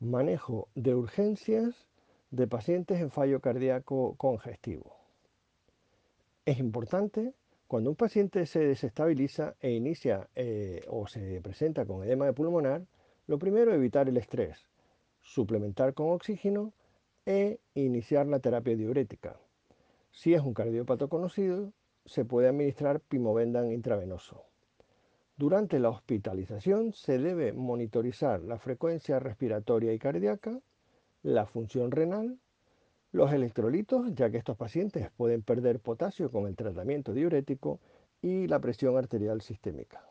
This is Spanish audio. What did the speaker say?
Manejo de urgencias de pacientes en fallo cardíaco congestivo. Es importante cuando un paciente se desestabiliza e inicia eh, o se presenta con edema de pulmonar, lo primero evitar el estrés, suplementar con oxígeno e iniciar la terapia diurética. Si es un cardiópato conocido, se puede administrar pimovendan intravenoso. Durante la hospitalización se debe monitorizar la frecuencia respiratoria y cardíaca, la función renal, los electrolitos, ya que estos pacientes pueden perder potasio con el tratamiento diurético, y la presión arterial sistémica.